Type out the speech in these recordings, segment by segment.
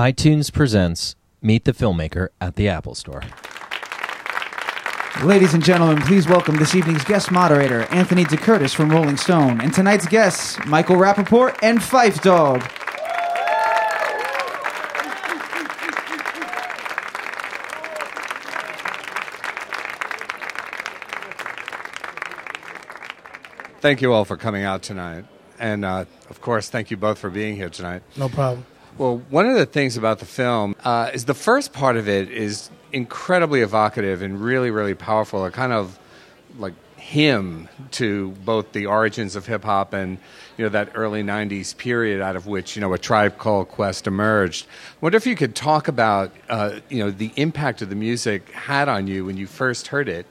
iTunes presents Meet the Filmmaker at the Apple Store. Ladies and gentlemen, please welcome this evening's guest moderator, Anthony DeCurtis from Rolling Stone, and tonight's guests, Michael Rapaport and Phife Dawg. Thank you all for coming out tonight. And uh, of course, thank you both for being here tonight. No problem. Well, one of the things about the film uh, is the first part of it is incredibly evocative and really, really powerful. A kind of like hymn to both the origins of hip hop and you know that early '90s period out of which you know a tribe called Quest emerged. I wonder if you could talk about uh, you know the impact of the music had on you when you first heard it,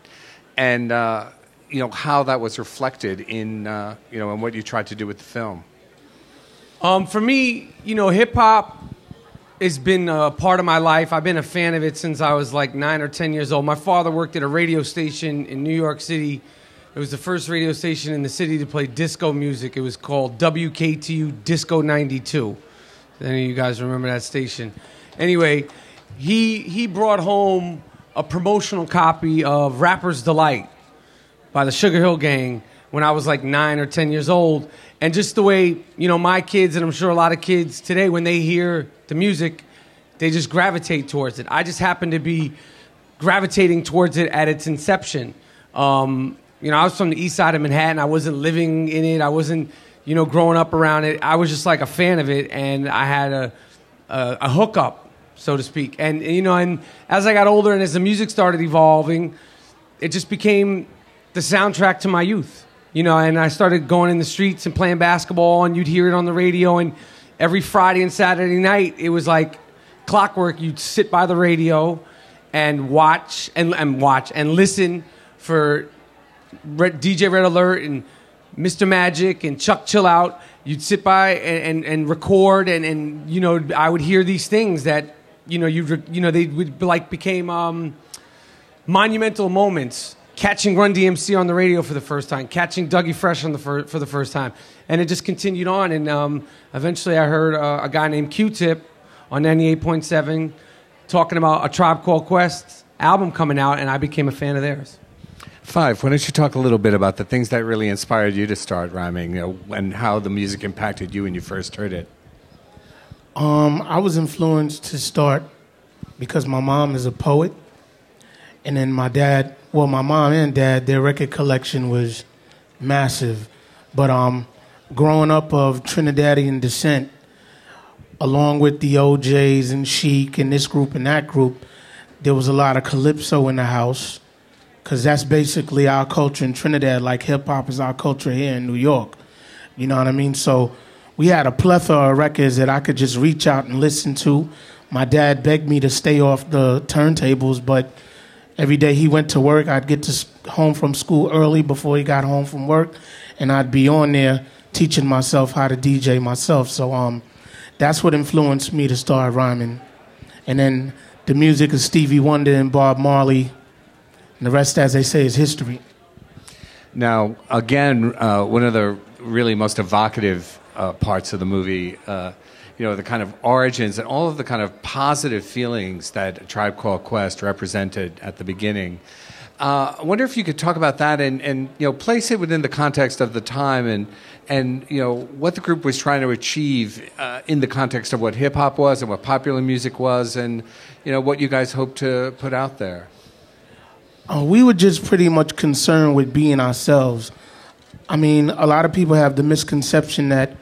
and uh, you know how that was reflected in uh, you know in what you tried to do with the film. Um, for me, you know, hip hop has been a part of my life. I've been a fan of it since I was like nine or ten years old. My father worked at a radio station in New York City. It was the first radio station in the city to play disco music. It was called WKTU Disco 92. Any of you guys remember that station? Anyway, he he brought home a promotional copy of Rapper's Delight by the Sugar Hill Gang when I was like nine or ten years old. And just the way, you know, my kids, and I'm sure a lot of kids today, when they hear the music, they just gravitate towards it. I just happen to be gravitating towards it at its inception. Um, you know, I was from the east side of Manhattan. I wasn't living in it. I wasn't, you know, growing up around it. I was just like a fan of it, and I had a, a, a hookup, so to speak. And, you know, and as I got older and as the music started evolving, it just became the soundtrack to my youth you know, and I started going in the streets and playing basketball, and you'd hear it on the radio. And every Friday and Saturday night, it was like clockwork. You'd sit by the radio and watch and, and watch and listen for DJ Red Alert and Mr. Magic and Chuck Chill Out. You'd sit by and, and, and record, and, and you know, I would hear these things that you know you you know they would like became um, monumental moments catching Run DMC on the radio for the first time, catching Dougie Fresh on the fir- for the first time, and it just continued on. And um, eventually, I heard uh, a guy named Q-Tip on ninety eight point seven talking about a Tribe Called Quest album coming out, and I became a fan of theirs. Phife. why don't you talk a little bit about the things that really inspired you to start rhyming, you know, and how the music impacted you when you first heard it? Um, I was influenced to start because my mom is a poet, and then my dad well, my mom and dad, their record collection was massive. But um, growing up of Trinidadian descent, along with the O'Jays and Chic and this group and that group, there was a lot of calypso in the house, because that's basically our culture in Trinidad, like hip hop is our culture here in New York. You know what I mean? So we had a plethora of records that I could just reach out and listen to. My dad begged me to stay off the turntables, but every day he went to work, I'd get to home from school early before he got home from work, and I'd be on there teaching myself how to DJ myself. So um, that's what influenced me to start rhyming. And then the music of Stevie Wonder and Bob Marley, and the rest, as they say, is history. Now, again, uh, one of the really most evocative uh, parts of the movie. Uh, you know, the kind of origins and all of the kind of positive feelings that Tribe Called Quest represented at the beginning. Uh, I wonder if you could talk about that and, and you know place it within the context of the time and and you know what the group was trying to achieve uh, in the context of what hip hop was and what popular music was and you know what you guys hope to put out there. Uh, we were just pretty much concerned with being ourselves. I mean, a lot of people have the misconception that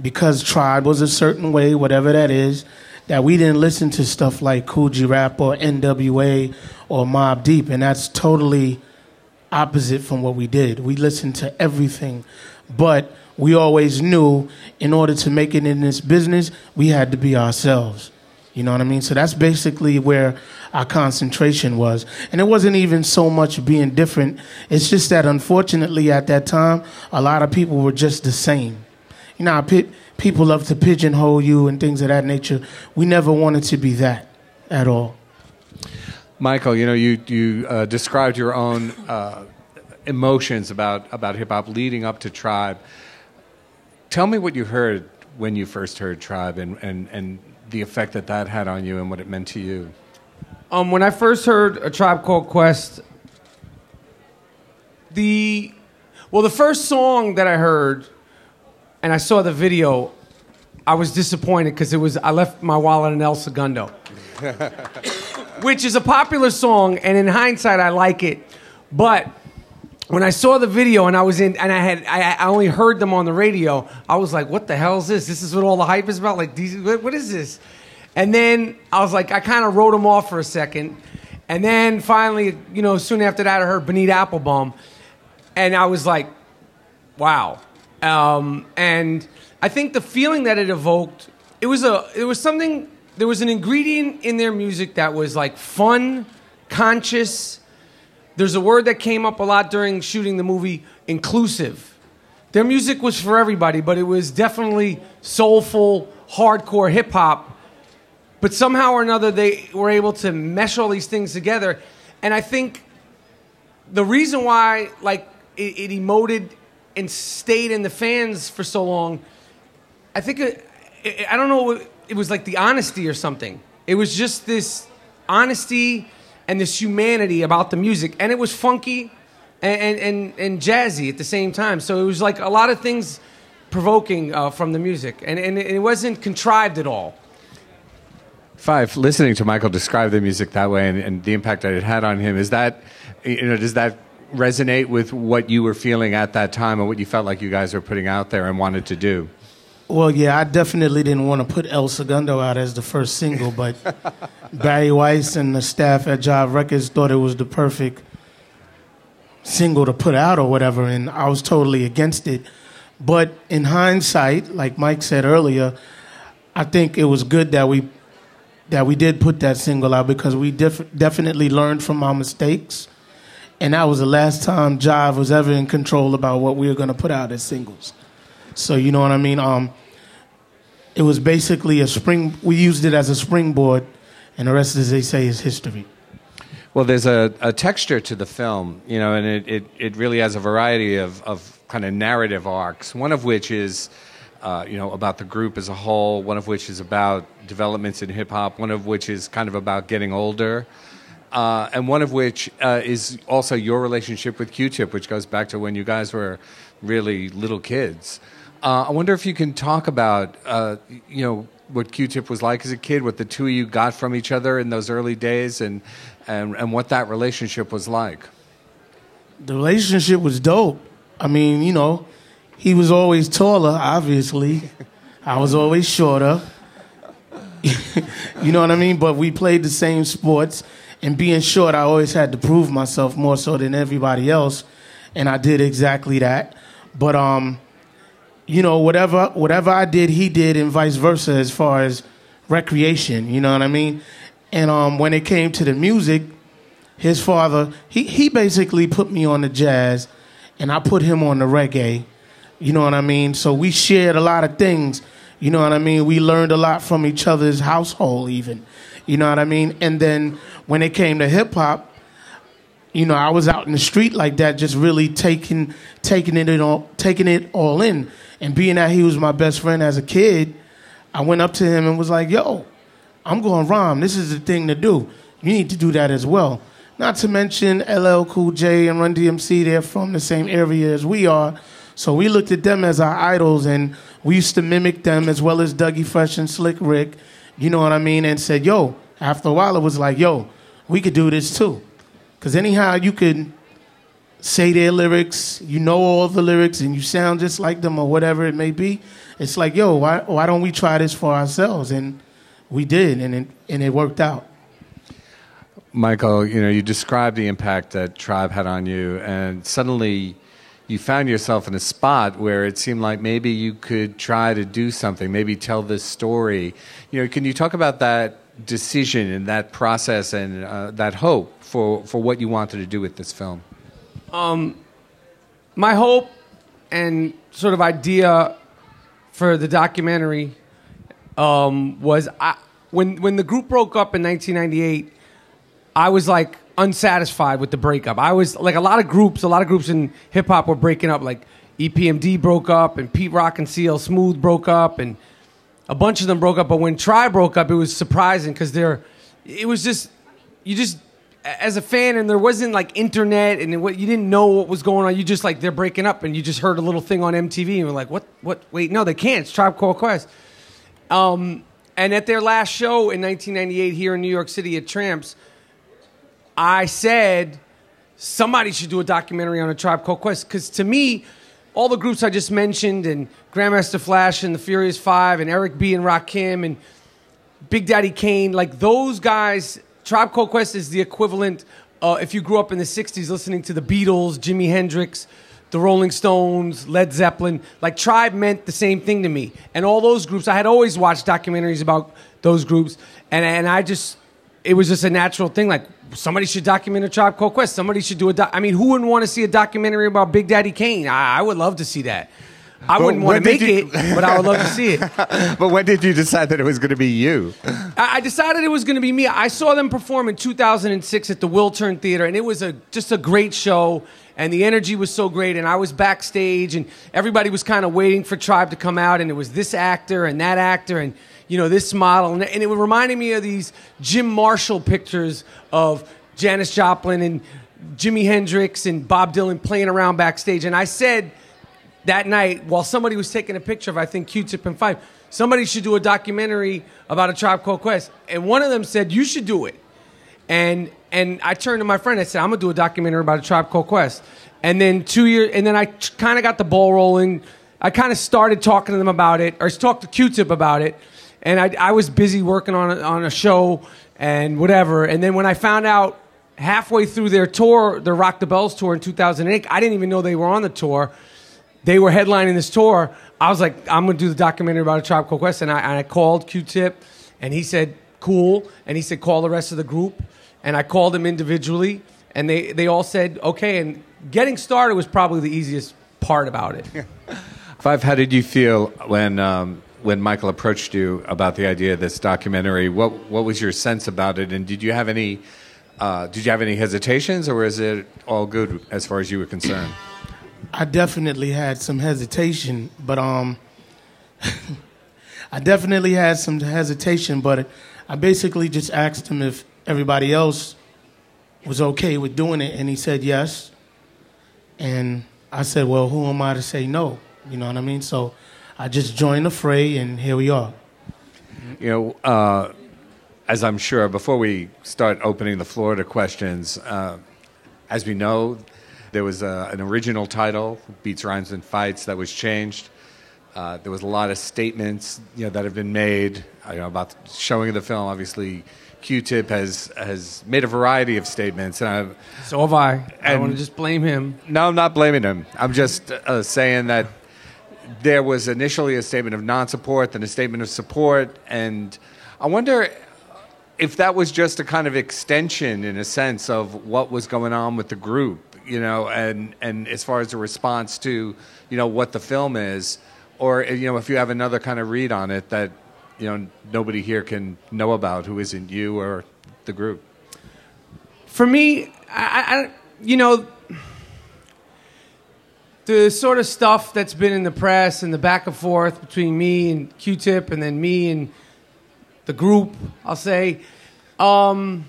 because Tribe was a certain way, whatever that is, that we didn't listen to stuff like G Rap or NWA or Mobb Deep, and that's totally opposite from what we did. We listened to everything, but we always knew in order to make it in this business, we had to be ourselves. You know what I mean? So that's basically where our concentration was. And it wasn't even so much being different. It's just that unfortunately at that time, a lot of people were just the same you know, pe- people love to pigeonhole you and things of that nature. We never wanted to be that at all. Michael, you know, you you uh, described your own uh, emotions about about hip hop leading up to Tribe. Tell me what you heard when you first heard Tribe, and and and the effect that that had on you and what it meant to you. Um, when I first heard a Tribe Called Quest, the well, the first song that I heard, and I saw the video, I was disappointed because it was I left my wallet in El Segundo, which is a popular song, and in hindsight, I like it, but when I saw the video and I was in and I had I, I only heard them on the radio, I was like, "What the hell is this? This is what all the hype is about? Like, these, what, what is this?" And then I was like, I kind of wrote them off for a second, and then finally, you know, soon after that, I heard Bonita Applebum, and I was like, "Wow!" Um, and I think the feeling that it evoked, it was a, it was something. There was an ingredient in their music that was like fun, conscious there's a word that came up a lot during shooting the movie inclusive. Their music was for everybody, but it was definitely soulful, hardcore hip hop. But somehow or another, they were able to mesh all these things together. And I think the reason why, like, it, it emoted and stayed in the fans for so long, I think, it, it, I don't know, it was like the honesty or something. It was just this honesty and this humanity about the music, and it was funky and, and, and, jazzy at the same time. So it was like a lot of things provoking uh, from the music, and, and it wasn't contrived at all. Phife, listening to Michael describe the music that way and, and the impact that it had on him, is that, you know, does that resonate with what you were feeling at that time and what you felt like you guys were putting out there and wanted to do? Well, yeah, I definitely didn't want to put El Segundo out as the first single, but Barry Weiss and the staff at Jive Records thought it was the perfect single to put out or whatever, and I was totally against it. But in hindsight, like Mike said earlier, I think it was good that we that we did put that single out because we def- definitely learned from our mistakes, and that was the last time Jive was ever in control about what we were going to put out as singles. So you know what I mean. Um, it was basically a spring. We used it as a springboard, and the rest, as they say, is history. Well, there's a, a texture to the film, you know, and it, it, it really has a variety of, of kind of narrative arcs. One of which is, uh, you know, about the group as a whole. One of which is about developments in hip hop. One of which is kind of about getting older. Uh, and one of which uh, is also your relationship with Q-Tip, which goes back to when you guys were really little kids. Uh, I wonder if you can talk about, uh, you know, what Q-Tip was like as a kid, what the two of you got from each other in those early days, and and, and what that relationship was like. The relationship was dope. I mean, you know, he was always taller, obviously. I was always shorter. you know what I mean? But we played the same sports, and being short, I always had to prove myself more so than everybody else, and I did exactly that. But um, you know, whatever whatever I did, he did, and vice versa as far as recreation. You know what I mean? And um, when it came to the music, his father he he basically put me on the jazz, and I put him on the reggae. You know what I mean? So we shared a lot of things. You know what I mean? We learned a lot from each other's household, even. You know what I mean? And then when it came to hip hop, you know, I was out in the street like that, just really taking taking it all taking it all in. And being that he was my best friend as a kid, I went up to him and was like, yo, I'm going rhyme. This is the thing to do. You need to do that as well. Not to mention LL Cool J and Run DMC, they're from the same area as we are. So we looked at them as our idols and we used to mimic them as well as Dougie Fresh and Slick Rick. You know what I mean? And said, yo, after a while it was like, yo, we could do this too. Because anyhow, you could say their lyrics, you know all the lyrics, and you sound just like them or whatever it may be. It's like, yo, why, why don't we try this for ourselves? And we did, and it, and it worked out. Michael, you know, you described the impact that Tribe had on you, and suddenly you found yourself in a spot where it seemed like maybe you could try to do something, maybe tell this story. You know, can you talk about that decision and that process and uh, that hope for, for what you wanted to do with this film? Um, my hope and sort of idea for the documentary um, was I, when when the group broke up in 1998. I was like unsatisfied with the breakup. I was like a lot of groups, a lot of groups in hip hop were breaking up. Like EPMD broke up, and Pete Rock and CL Smooth broke up, and a bunch of them broke up. But when Tribe broke up, it was surprising because they're, it was just, you just, as a fan, and there wasn't like internet and what you didn't know what was going on. You just like they're breaking up, and you just heard a little thing on MTV, and you're like, what, what? Wait, no, they can't. It's Tribe Called Quest. Um, and at their last show in 1998 here in New York City at Tramps, I said somebody should do a documentary on a Tribe Called Quest because to me, all the groups I just mentioned and Grandmaster Flash and the Furious Five and Eric B and Rakim and Big Daddy Kane, like those guys, Tribe Called Quest is the equivalent. Uh, if you grew up in the '60s listening to the Beatles, Jimi Hendrix, the Rolling Stones, Led Zeppelin, like Tribe meant the same thing to me. And all those groups, I had always watched documentaries about those groups, and and I just, it was just a natural thing. Like somebody should document a Tribe Called Quest. Somebody should do a. doc- I mean, who wouldn't want to see a documentary about Big Daddy Kane? I, I would love to see that. I But wouldn't want to make you- it, but I would love to see it. But when did you decide that it was going to be you? I I decided it was going to be me. I saw them perform in 2006 at the Wiltern Theater, and it was a just a great show. And the energy was so great, and I was backstage, and everybody was kind of waiting for Tribe to come out, and it was this actor and that actor, and you know this model, and, it reminded me of these Jim Marshall pictures of Janis Joplin and Jimi Hendrix and Bob Dylan playing around backstage. And I said that night while somebody was taking a picture of I think Q-Tip and Phife. Somebody should do a documentary about a Tribe Called Quest, and one of them said you should do it. And and I turned to my friend. I said I'm gonna do a documentary about a Tribe Called Quest. And then two years, and then I kind of got the ball rolling. I kind of started talking to them about it, or talked to Q-Tip about it. And I, I was busy working on a, on a show and whatever. And then when I found out halfway through their tour, their Rock the Bells tour in 2008, I didn't even know they were on the tour they were headlining this tour. I was like, I'm going to do the documentary about a Called Quest, and I, and I called Q-Tip, and he said, cool, and he said, call the rest of the group, and I called them individually, and they, they all said, okay, and getting started was probably the easiest part about it. Phife, how did you feel when um, when Michael approached you about the idea of this documentary? What what was your sense about it, and did you have any uh, did you have any hesitations, or was it all good as far as you were concerned? I definitely had some hesitation, but um, I definitely had some hesitation, but I basically just asked him if everybody else was okay with doing it, and he said yes. And I said, well, who am I to say no? You know what I mean? So I just joined the fray, and here we are. You know, uh, as I'm sure, before we start opening the floor to questions, uh, as we know, there was uh, an original title, Beats, Rhymes, and Fights, that was changed. Uh, there was a lot of statements you know, that have been made uh, you know, about the showing of the film. Obviously, Q-Tip has, has made a variety of statements. And I, So have I. I don't want to just blame him. no, I'm not blaming him. I'm just uh, saying that there was initially a statement of non-support, then a statement of support, and I wonder if that was just a kind of extension, in a sense, of what was going on with the group, you know, and and as far as the response to, you know, what the film is, or you know, if you have another kind of read on it that, you know, nobody here can know about, who isn't you or the group. for me, I, I, you know, the sort of stuff that's been in the press and the back and forth between me and Q-Tip, and then me and the group, I'll say. Um,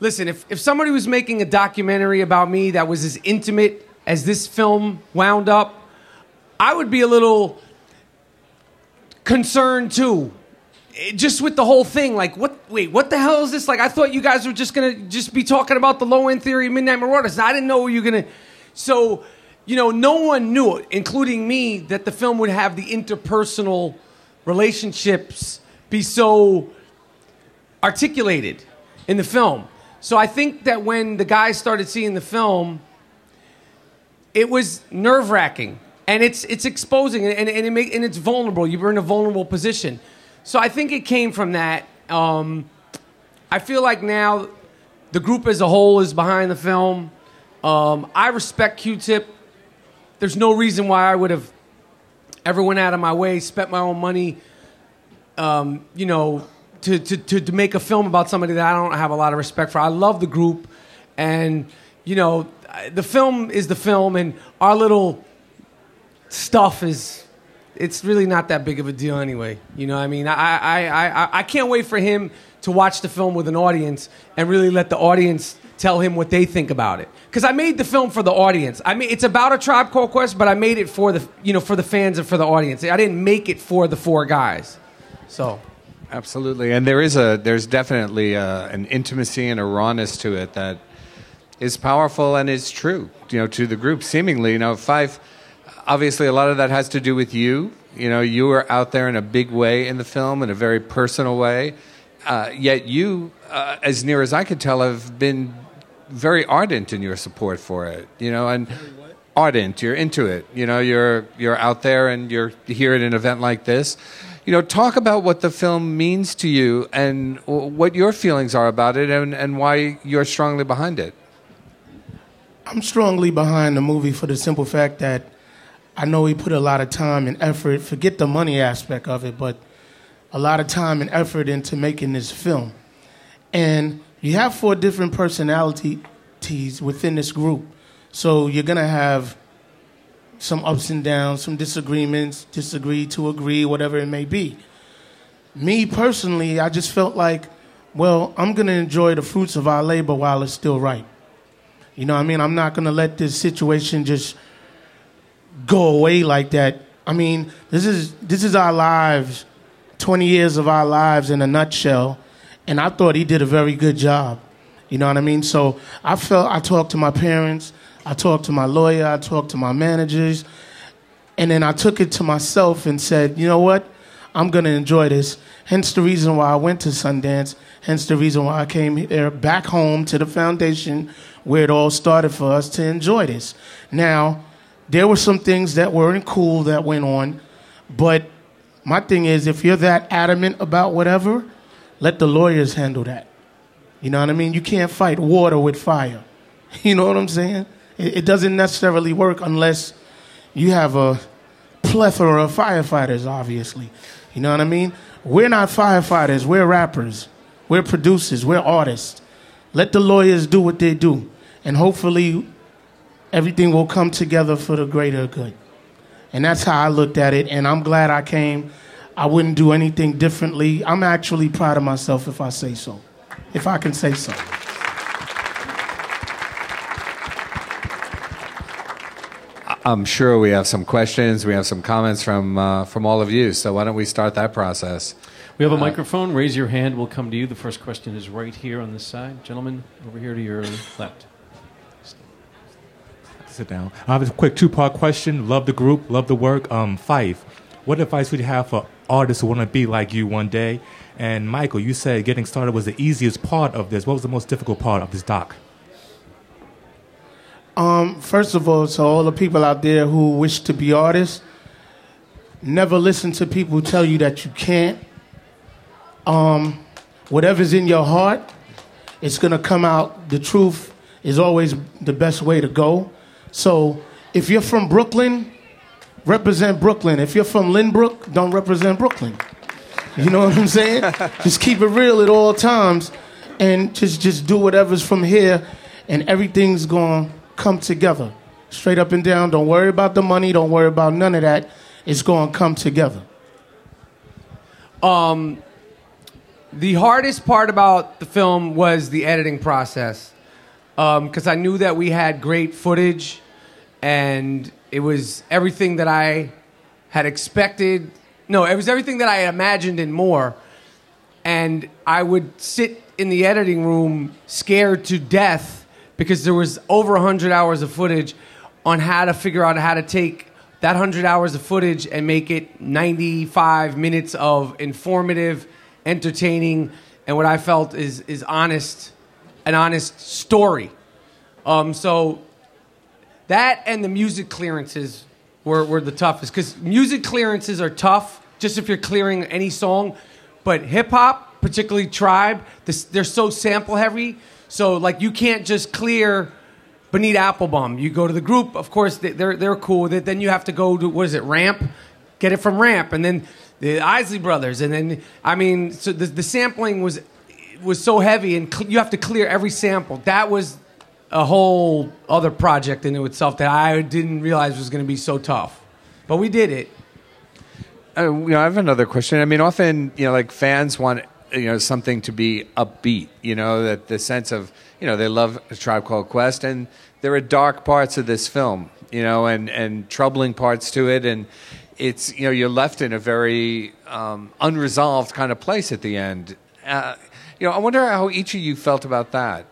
listen, if, if somebody was making a documentary about me that was as intimate as this film wound up, I would be a little concerned too. It- just with the whole thing, like, what? Wait, what the hell is this? Like, I thought you guys were just gonna just be talking about the low end theory Midnight Marauders. I didn't know you were gonna. So, you know, no one knew, it, including me, that the film would have the interpersonal relationships be so articulated in the film. So I think that when the guys started seeing the film, it was nerve wracking, and it's it's exposing, and, and, it make, and it's vulnerable. You're in a vulnerable position. So I think it came from that. Um, I feel like now the group as a whole is behind the film. Um, I respect Q-Tip. There's no reason why I would have ever went out of my way, spent my own money, um, you know, to, to, to, to make a film about somebody that I don't have a lot of respect for. I love the group, and you know, the film is the film, and our little stuff is it's really not that big of a deal anyway. You know, I mean, I, I, I, I can't wait for him to watch the film with an audience and really let the audience tell him what they think about it. Because I made the film for the audience. I mean, it's about a tribe called Quest, but I made it for the, you know, for the fans and for the audience. I didn't make it for the four guys. So. Absolutely, and there is a there's definitely a, an intimacy and a rawness to it that is powerful and is true. You know, to the group, seemingly, you know, Phife. Obviously, a lot of that has to do with you. You know, you were out there in a big way in the film, in a very personal way. Uh, yet you, uh, as near as I could tell, have been very ardent in your support for it. You know, and ardent. You're into it. You know, you're you're out there and you're here at an event like this you know, talk about what the film means to you and what your feelings are about it and, and why you're strongly behind it. I'm strongly behind the movie for the simple fact that I know he put a lot of time and effort, forget the money aspect of it, but a lot of time and effort into making this film. And you have four different personalities within this group. So you're going to have some ups and downs, some disagreements, disagree to agree, whatever it may be. Me personally, I just felt like, well, I'm going to enjoy the fruits of our labor while it's still right. You know I mean? I'm not going to let this situation just go away like that. I mean, this is this is our lives, 20 years of our lives in a nutshell, and I thought he did a very good job. You know what I mean? So I felt I talked to my parents, I talked to my lawyer, I talked to my managers, and then I took it to myself and said, you know what? I'm to enjoy this. Hence the reason why I went to Sundance. Hence the reason why I came here back home to the foundation where it all started for us to enjoy this. Now, there were some things that weren't cool that went on, but my thing is if you're that adamant about whatever, let the lawyers handle that. You know what I mean? You can't fight water with fire. You know what I'm saying? It, doesn't necessarily work unless you have a plethora of firefighters, obviously. You know what I mean? We're not firefighters, we're rappers, we're producers, we're artists. Let the lawyers do what they do, and hopefully everything will come together for the greater good. And that's how I looked at it, and I'm glad I came. I wouldn't do anything differently. I'm actually proud of myself if I say so, if I can say so. I'm sure we have some questions. We have some comments from uh, from all of you. So why don't we start that process? We have a uh, microphone. Raise your hand. We'll come to you. The first question is right here on this side, gentlemen, over here to your left. Sit down. I have a quick two-part question. Love the group. Love the work. Um, Phife. What advice would you have for artists who want to be like you one day? And Michael, you said getting started was the easiest part of this. What was the most difficult part of this doc? Um, first of all, to all the people out there who wish to be artists, never listen to people tell you that you can't. Um, whatever's in your heart, it's gonna come out. The truth is always the best way to go. So if you're from Brooklyn, represent Brooklyn. If you're from Lynbrook, don't represent Brooklyn. You know what I'm saying? just keep it real at all times, and just just do whatever's from here, and everything's going to come together. Straight up and down. Don't worry about the money. Don't worry about none of that. It's going to come together. Um, the hardest part about the film was the editing process because um, I knew that we had great footage and it was everything that I had expected. No, it was everything that I had imagined and more. And I would sit in the editing room scared to death because there was over 100 hours of footage on how to figure out how to take that 100 hours of footage and make it 95 minutes of informative, entertaining, and what I felt is, is honest, an honest story. Um, so that and the music clearances were, were the toughest because music clearances are tough just if you're clearing any song, but hip hop, particularly tribe, this, they're so sample heavy so like you can't just clear Bonita Applebum. You go to the group, of course they're they're cool with it. Then you have to go to what is it, Ramp? Get it from Ramp, and then the Isley Brothers, and then I mean, so the, the sampling was was so heavy, and cl- you have to clear every sample. That was a whole other project in itself that I didn't realize was going to be so tough, but we did it. Uh, you know, I have another question. I mean, often, you know, like fans want, you know, something to be upbeat. You know, that the sense of, you know, they love a Tribe Called Quest, and there are dark parts of this film, you know, and and troubling parts to it, and it's, you know, you're left in a very um, unresolved kind of place at the end. Uh, you know, I wonder how each of you felt about that.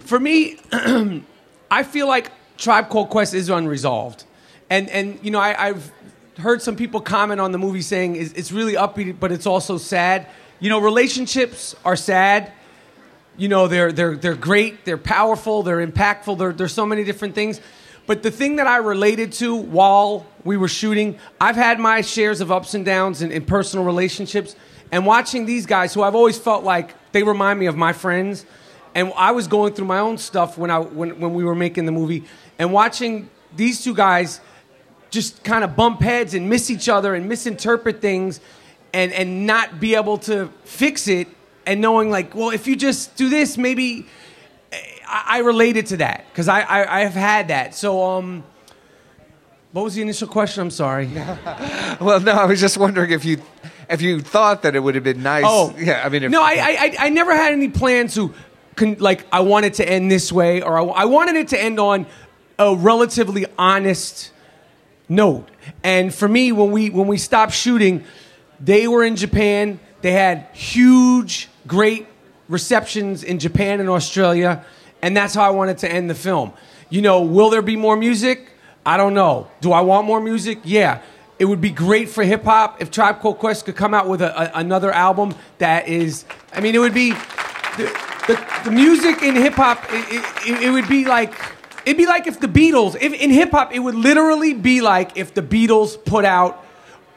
For me, I feel like Tribe Called Quest is unresolved, and and you know I, I've heard some people comment on the movie saying it's, it's really upbeat, but it's also sad. You know, relationships are sad. You know, they're they're they're great, they're powerful, they're impactful. There, there's so many different things. But the thing that I related to while we were shooting, I've had my shares of ups and downs in, in personal relationships, and watching these guys, who I've always felt like they remind me of my friends, and I was going through my own stuff when I when when we were making the movie, and watching these two guys just kind of bump heads and miss each other and misinterpret things and and not be able to fix it and knowing like well if you just do this maybe i, I related to that because I, I i have had that so um what was the initial question i'm sorry Well, no, I was just wondering if you if you thought that it would have been nice. Oh, yeah. I mean, if, no, I, I, I never had any plans to, con, like, I wanted to end this way, or I, I wanted it to end on a relatively honest note. And for me, when we when we stopped shooting, they were in Japan. They had huge, great receptions in Japan and Australia, and that's how I wanted to end the film. You know, will there be more music? I don't know. Do I want more music? Yeah. It would be great for hip hop if Tribe Called Quest could come out with a, a, another album that is. I mean, it would be the, the, the music in hip hop. It, it, it would be like it'd be like if the Beatles. If in hip hop, it would literally be like if the Beatles put out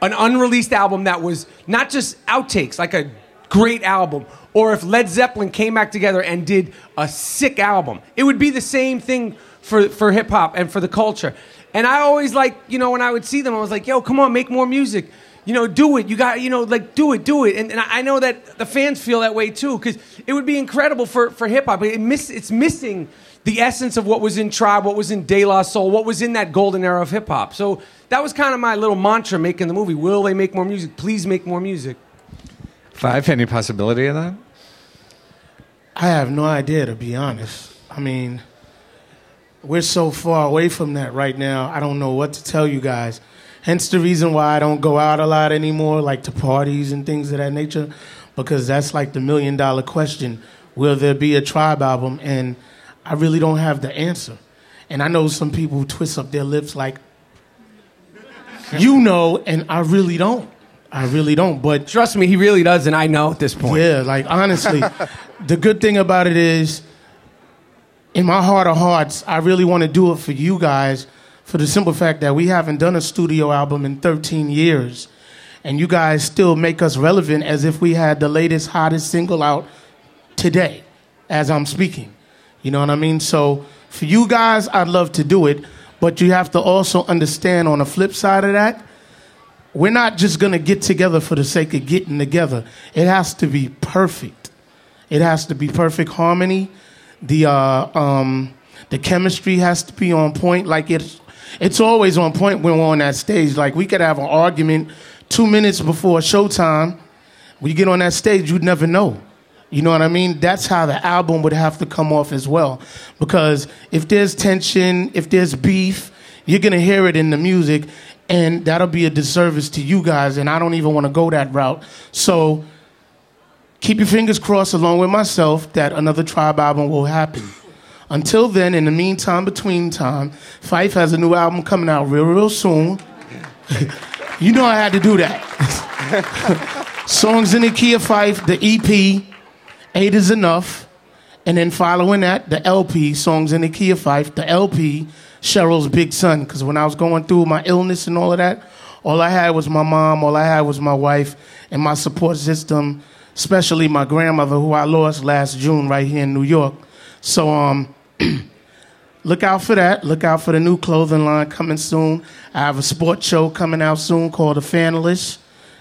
an unreleased album that was not just outtakes, like a great album, or if Led Zeppelin came back together and did a sick album. It would be the same thing for, for hip hop and for the culture. And I always like, you know, when I would see them, I was like, yo, come on, make more music. You know, do it. You got, you know, like, do it, do it. And, and I know that the fans feel that way too, because it would be incredible for, for hip hop. It miss, it's missing the essence of what was in Tribe, what was in De La Soul, what was in that golden era of hip hop. So that was kind of my little mantra making the movie. Will they make more music? Please make more music. Phife, any possibility of that? I have no idea, to be honest. I mean, we're so far away from that right now. I don't know what to tell you guys. Hence the reason why I don't go out a lot anymore, like to parties and things of that nature, because that's like the million dollar question. Will there be a tribe album? And I really don't have the answer. And I know some people twist up their lips like, you know, and I really don't. I really don't. But Trust me, he really does, and I know at this point. yeah, like honestly, the good thing about it is, in my heart of hearts, I really want to do it for you guys, for the simple fact that we haven't done a studio album in 13 years, and you guys still make us relevant as if we had the latest, hottest single out today, as I'm speaking. You know what I mean? So for you guys, I'd love to do it, but you have to also understand on the flip side of that we're not just going to get together for the sake of getting together. It has to be perfect. It has to be perfect harmony. The uh, um, the chemistry has to be on point. Like it's it's always on point when we're on that stage. Like we could have an argument two minutes before showtime. When you get on that stage, you'd never know. You know what I mean? That's how the album would have to come off as well. Because if there's tension, if there's beef, you're gonna hear it in the music, and that'll be a disservice to you guys. And I don't even want to go that route. So keep your fingers crossed, along with myself, that another tribe album will happen. Until then, in the meantime, between time, Phife has a new album coming out real, real soon. you know I had to do that. Songs in the key of Phife, the EP, Eight is Enough. And then following that, the LP, Songs in the Key of Phife, the LP, Cheryl's Big Son. Because when I was going through my illness and all of that, all I had was my mom, all I had was my wife, and my support system, especially my grandmother, who I lost last June right here in New York. So, um, look out for that. Look out for the new clothing line coming soon. I have a sports show coming out soon called The Fanalist.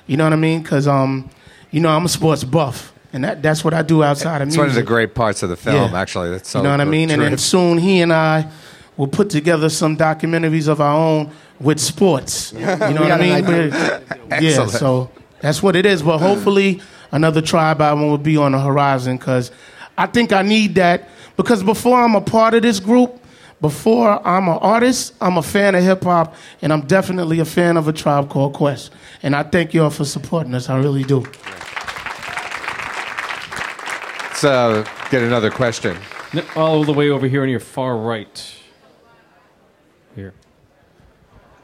You know what I mean? Because, um, you know, I'm a sports buff. And that, that's what I do outside of It's music. one of the great parts of the film, Yeah. actually. That's so you know what I mean? And then soon he and I we'll put together some documentaries of our own with sports. You know what I mean? We're- yeah, so that's what it is. But hopefully, another tribe album will be on the horizon because I think I need that. Because before I'm a part of this group, before I'm an artist, I'm a fan of hip hop, and I'm definitely a fan of a tribe called Quest. And I thank y'all for supporting us. I really do. Let's uh, get another question. All the way over here on your far right. Here.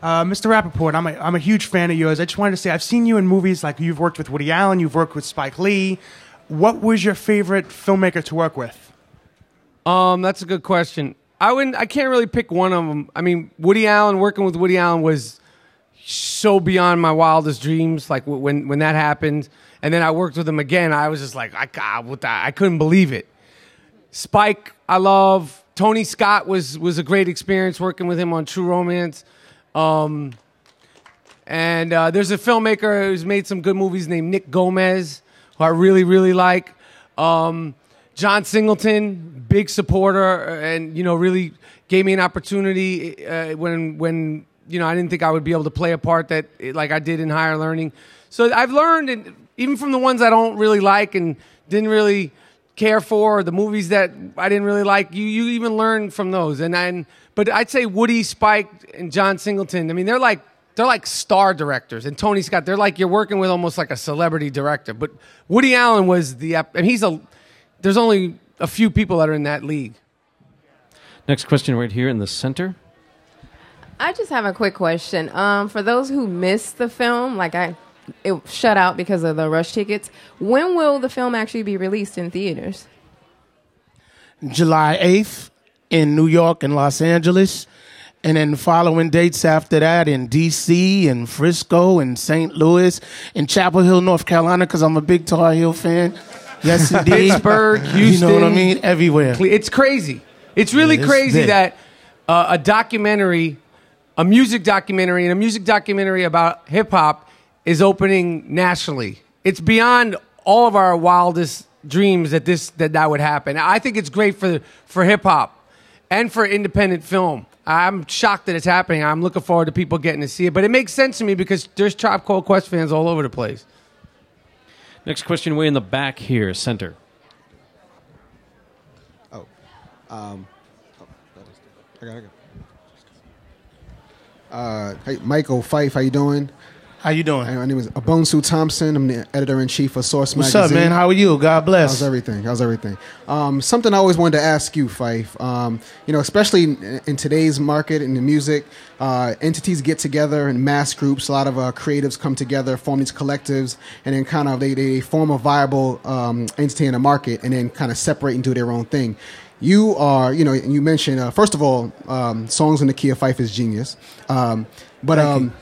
Uh, Mr. Rapaport, I'm a, I'm a huge fan of yours. I just wanted to say I've seen you in movies like you've worked with Woody Allen, you've worked with Spike Lee. What was your favorite filmmaker to work with? Um, that's a good question. I wouldn't. I can't really pick one of them. I mean, Woody Allen. Working with Woody Allen was so beyond my wildest dreams. Like when when that happened, and then I worked with him again. I was just like, I I couldn't believe it. Spike, I love. Tony Scott was was a great experience working with him on True Romance. Um, and uh, there's a filmmaker who's made some good movies named Nick Gomez, who I really, really like. Um, John Singleton, big supporter, and you know, really gave me an opportunity uh, when when you know I didn't think I would be able to play a part that like I did in higher learning. So I've learned, and even from the ones I don't really like and didn't really care for, the movies that I didn't really like, you you even learn from those. And and but I'd say Woody, Spike, and John Singleton. I mean, they're like they're like star directors, and Tony Scott. They're like you're working with almost like a celebrity director. But Woody Allen was the and he's a. There's only a few people that are in that league. Next question right here in the center. I just have a quick question. Um, for those who missed the film, like I, it shut out because of the rush tickets. When will the film actually be released in theaters? July 8th in New York and Los Angeles. And then following dates after that in DC and Frisco and St. Louis and Chapel Hill, North Carolina, because I'm a big Tar Heel fan. Yes, indeed. Pittsburgh, You know what I mean? Everywhere. It's crazy. It's really Yeah, it's crazy big. that uh, a documentary, a music documentary, and a music documentary about hip hop is opening nationally. It's beyond all of our wildest dreams that this that that would happen. I think it's great for for hip hop and for independent film. I'm shocked that it's happening. I'm looking forward to people getting to see it, but it makes sense to me because there's Tribe Called Quest fans all over the place. Next question way in the back here, center. Oh, I got, I got. Uh, hey, Michael Phife, how you doing? How you doing? Hey, my name is Abonsu Thompson. I'm the editor in chief of Source What's Magazine. What's up, man? How are you? God bless. How's everything? How's everything? Um, something I always wanted to ask you, Phife. Um, you know, especially in, in today's market in the music, uh, entities get together in mass groups. A lot of uh, creatives come together, form these collectives, and then kind of they, they form a viable um, entity in the market, and then kind of separate and do their own thing. You are, you know, you mentioned uh, first of all, um, songs in the key of Phife is genius, um, but um,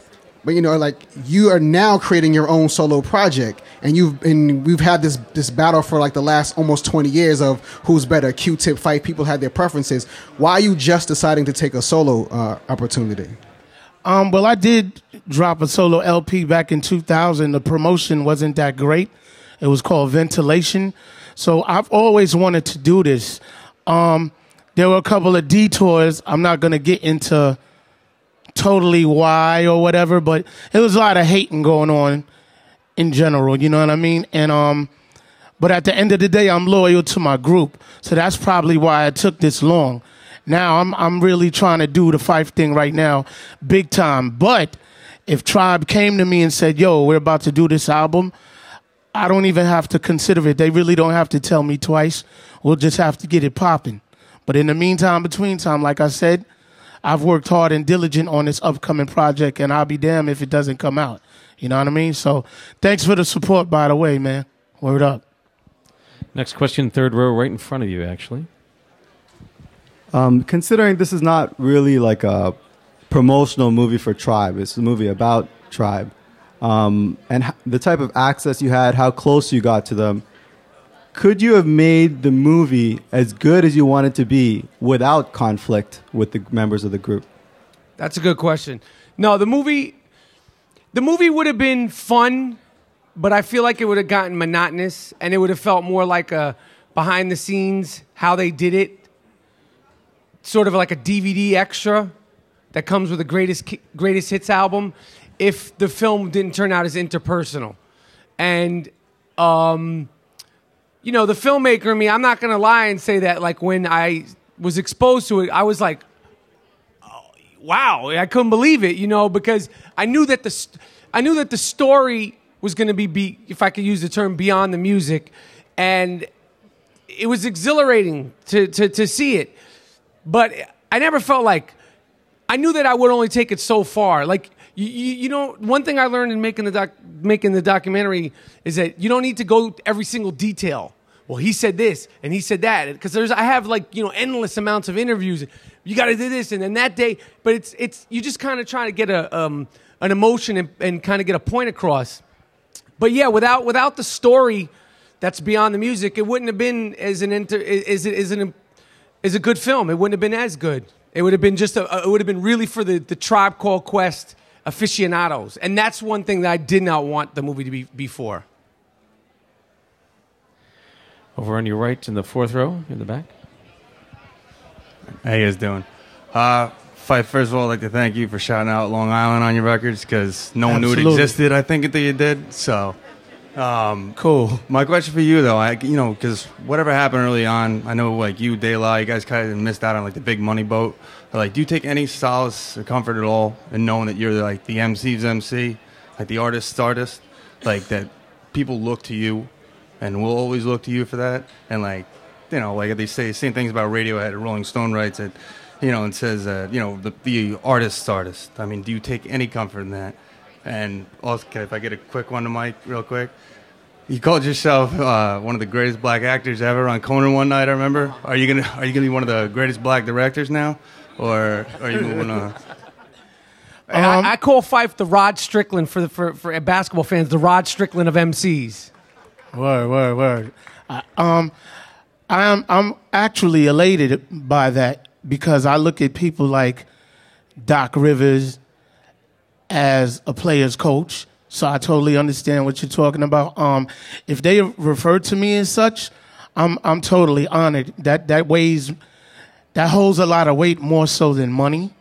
but you know, like you are now creating your own solo project, and you've and we've had this this battle for like the last almost twenty years of who's better, Q-tip Phife. People had their preferences. Why are you just deciding to take a solo uh, opportunity? Um, well, I did drop a solo LP back in 2000. The promotion wasn't that great. It was called Ventilation. So I've always wanted to do this. Um, there were a couple of detours. I'm not going to get into totally why or whatever, but it was a lot of hating going on in general. You know what I mean? And um, but at the end of the day, I'm loyal to my group, so that's probably why it took this long. Now I'm I'm really trying to do the Phife thing right now, big time. But if Tribe came to me and said, "Yo, we're about to do this album," I don't even have to consider it. They really don't have to tell me twice. We'll just have to get it popping. But in the meantime, between time, like I said, I've worked hard and diligent on this upcoming project, and I'll be damned if it doesn't come out. You know what I mean? So thanks for the support, by the way, man. Word up. Next question, third row, right in front of you, actually. Um, considering this is not really like a promotional movie for Tribe, it's a movie about Tribe, um, and the type of access you had, how close you got to them, could you have made the movie as good as you wanted to be without conflict with the members of the group? That's a good question. No, the movie, the movie would have been fun, but I feel like it would have gotten monotonous, and it would have felt more like a behind the scenes how they did it sort of like a DVD extra that comes with the greatest greatest hits album if the film didn't turn out as interpersonal. And um, you know, the filmmaker in me, I'm not gonna lie and say that like when I was exposed to it, I was like, oh, wow, I couldn't believe it, you know, because I knew that the st- I knew that the story was gonna be, be if I could use the term beyond the music, and it was exhilarating to to to see it, but I never felt like I knew that I would only take it so far. Like you, you, you know, one thing I learned in making the doc, making the documentary is that you don't need to go every single detail. Well, he said this and he said that because there's I have like you know endless amounts of interviews. You got to do this and then that day, but it's it's you just kind of trying to get a um, an emotion and, and kind of get a point across. But yeah, without without the story that's beyond the music, it wouldn't have been as an inter, is it is an is a good film. It wouldn't have been as good. It would have been just a, it would have been really for the, the Tribe Called Quest aficionados. And that's one thing that I did not want the movie to be before. Over on your right in the fourth row in the back. How you guys doing? Uh, Phife, first of all, I'd like to thank you for shouting out Long Island on your records because no one knew it Absolutely. existed. I think that you did. So, um, Cool. my question for you though, I you know, because whatever happened early on, I know like you, De La, you guys kind of missed out on like the big money boat. But like, do you take any solace or comfort at all in knowing that you're like the MC's MC, like the artist's artist, like that people look to you, and we'll always look to you for that, and like, you know, like they say, same things about Radiohead or Rolling Stone writes it, you know, and says that you know the the artist's artist. I mean, do you take any comfort in that? And also, if I get a quick one to Mike, real quick. You called yourself uh, one of the greatest black actors ever on Conan one night. I remember. Are you gonna Are you gonna be one of the greatest black directors now, or are you moving on? And I, I call Phife the Rod Strickland for the for, for basketball fans, the Rod Strickland of MCs. Word, word, word. I, um, I'm I'm actually elated by that because I look at people like Doc Rivers as a player's coach. So I totally understand what you're talking about. Um, if they refer to me as such, I'm I'm totally honored. That that weighs that holds a lot of weight more so than money.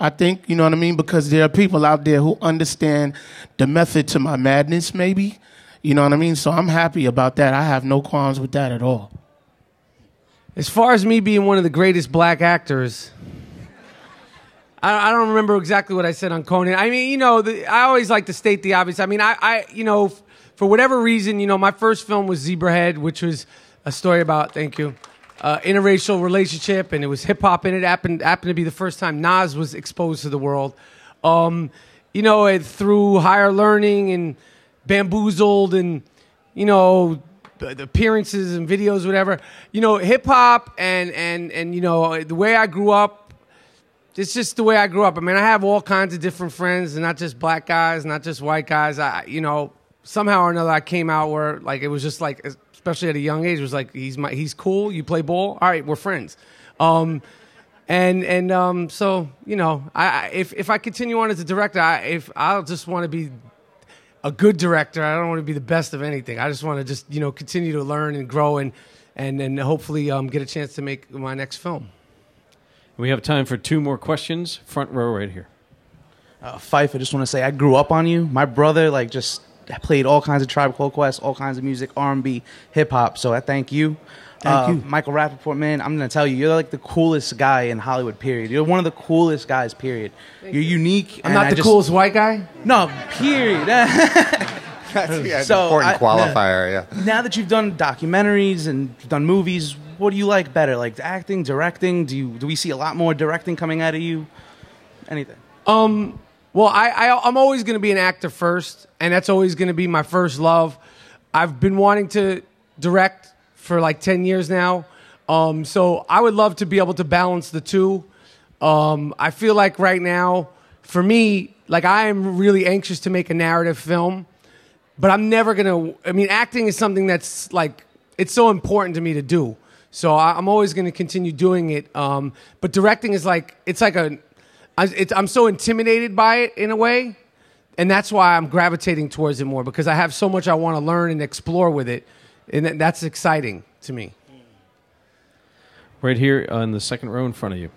I think, you know what I mean? Because there are people out there who understand the method to my madness, maybe. You know what I mean? So I'm happy about that. I have no qualms with that at all. As far as me being one of the greatest black actors, I, I don't remember exactly what I said on Conan. I mean, you know, the, I always like to state the obvious. I mean, I, I, you know, f- for whatever reason, you know, my first film was Zebrahead, which was a story about, thank you, uh, interracial relationship, and it was hip hop in it. Happened happened to be the first time Nas was exposed to the world. Um, you know, it, through higher learning and bamboozled and you know appearances and videos, whatever. You know, hip hop and and and you know the way I grew up. It's just the way I grew up. I mean, I have all kinds of different friends, and not just black guys, not just white guys. I, you know, somehow or another, I came out where like it was just like, especially at a young age, it was like he's my he's cool. You play ball, all right, we're friends. Um, and and um, so you know, I if if I continue on as a director, I, if I'll just want to be a good director. I don't want to be the best of anything. I just want to just you know continue to learn and grow and and and hopefully um, get a chance to make my next film. We have time for two more questions. Front row right here. uh, Phife, I just want to say I grew up on you. My brother like just played all kinds of Tribe Called Quest, all kinds of music, R and B, hip hop. So I thank you. Thank Uh, you. Michael Rapaport, man. I'm gonna tell you, you're like the coolest guy in Hollywood. Period. You're one of the coolest guys. Period. you're unique. I'm and not I the just- coolest white guy. No, period. yeah, So, important I- qualifier. Yeah. now that you've done documentaries and done movies, what do you like better? Like acting, directing? Do you do we see a lot more directing coming out of you? Anything? Um, well, I, I I'm always going to be an actor first, and that's always going to be my first love. I've been wanting to direct for like ten years now, um, so I would love to be able to balance the two. Um, I feel like right now, for me, like I am really anxious to make a narrative film, but I'm never gonna. I mean, acting is something that's like it's so important to me to do. So I, I'm always to continue doing it. Um, but directing is like it's like a. I, it's, I'm so intimidated by it in a way, and that's why I'm gravitating towards it more because I have so much I want to learn and explore with it, and that's exciting to me. Right here on the second row in front of you.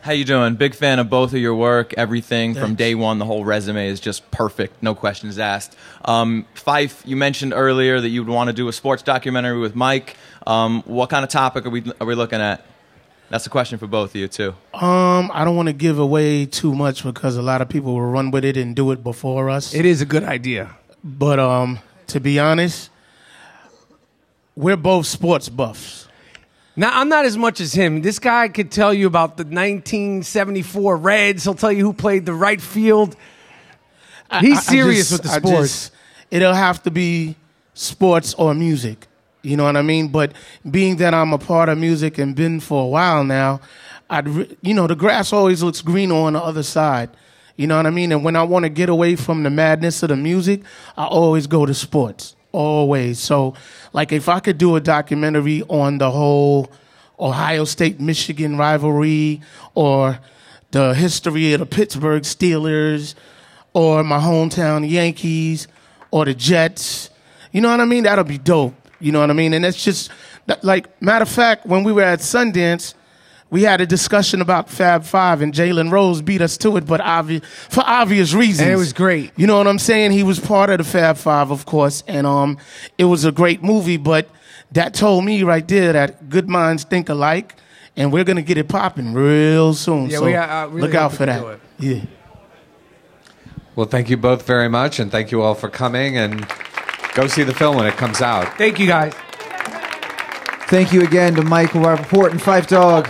How you doing? Big fan of both of your work. Everything from day one, the whole resume is just perfect. No questions asked. Um, Phife, you mentioned earlier that you'd want to do a sports documentary with Mike. Um, what kind of topic are we are we looking at? That's a question for both of you too. Um, I don't want to give away too much because a lot of people will run with it and do it before us. It is a good idea. But um, to be honest, we're both sports buffs. Now I'm not as much as him. This guy could tell you about the 1974 Reds. He'll tell you who played the right field. He's I- I serious just- with the I sports. just- it'll have to be sports or music. You know what I mean? But being that I'm a part of music and been for a while now, I'd re- you know the grass always looks greener on the other side. You know what I mean? And when I want to get away from the madness of the music, I always go to sports. Always. So, like, if I could do a documentary on the whole Ohio State Michigan rivalry or the history of the Pittsburgh Steelers or my hometown Yankees or the Jets, you know what I mean? That'll be dope. You know what I mean? And it's just like, matter of fact, when we were at Sundance, we had a discussion about Fab Five, and Jalen Rose beat us to it, but obvi- for obvious reasons. And it was great. You know what I'm saying? He was part of the Fab Five, of course, and um, it was a great movie. But that told me right there that good minds think alike, and we're gonna get it popping real soon. Yeah, so we, uh, really look out for that. Yeah. Well, thank you both very much, and thank you all for coming. And go see the film when it comes out. Thank you guys. Thank you again to Michael Rapaport and Phife Dawg.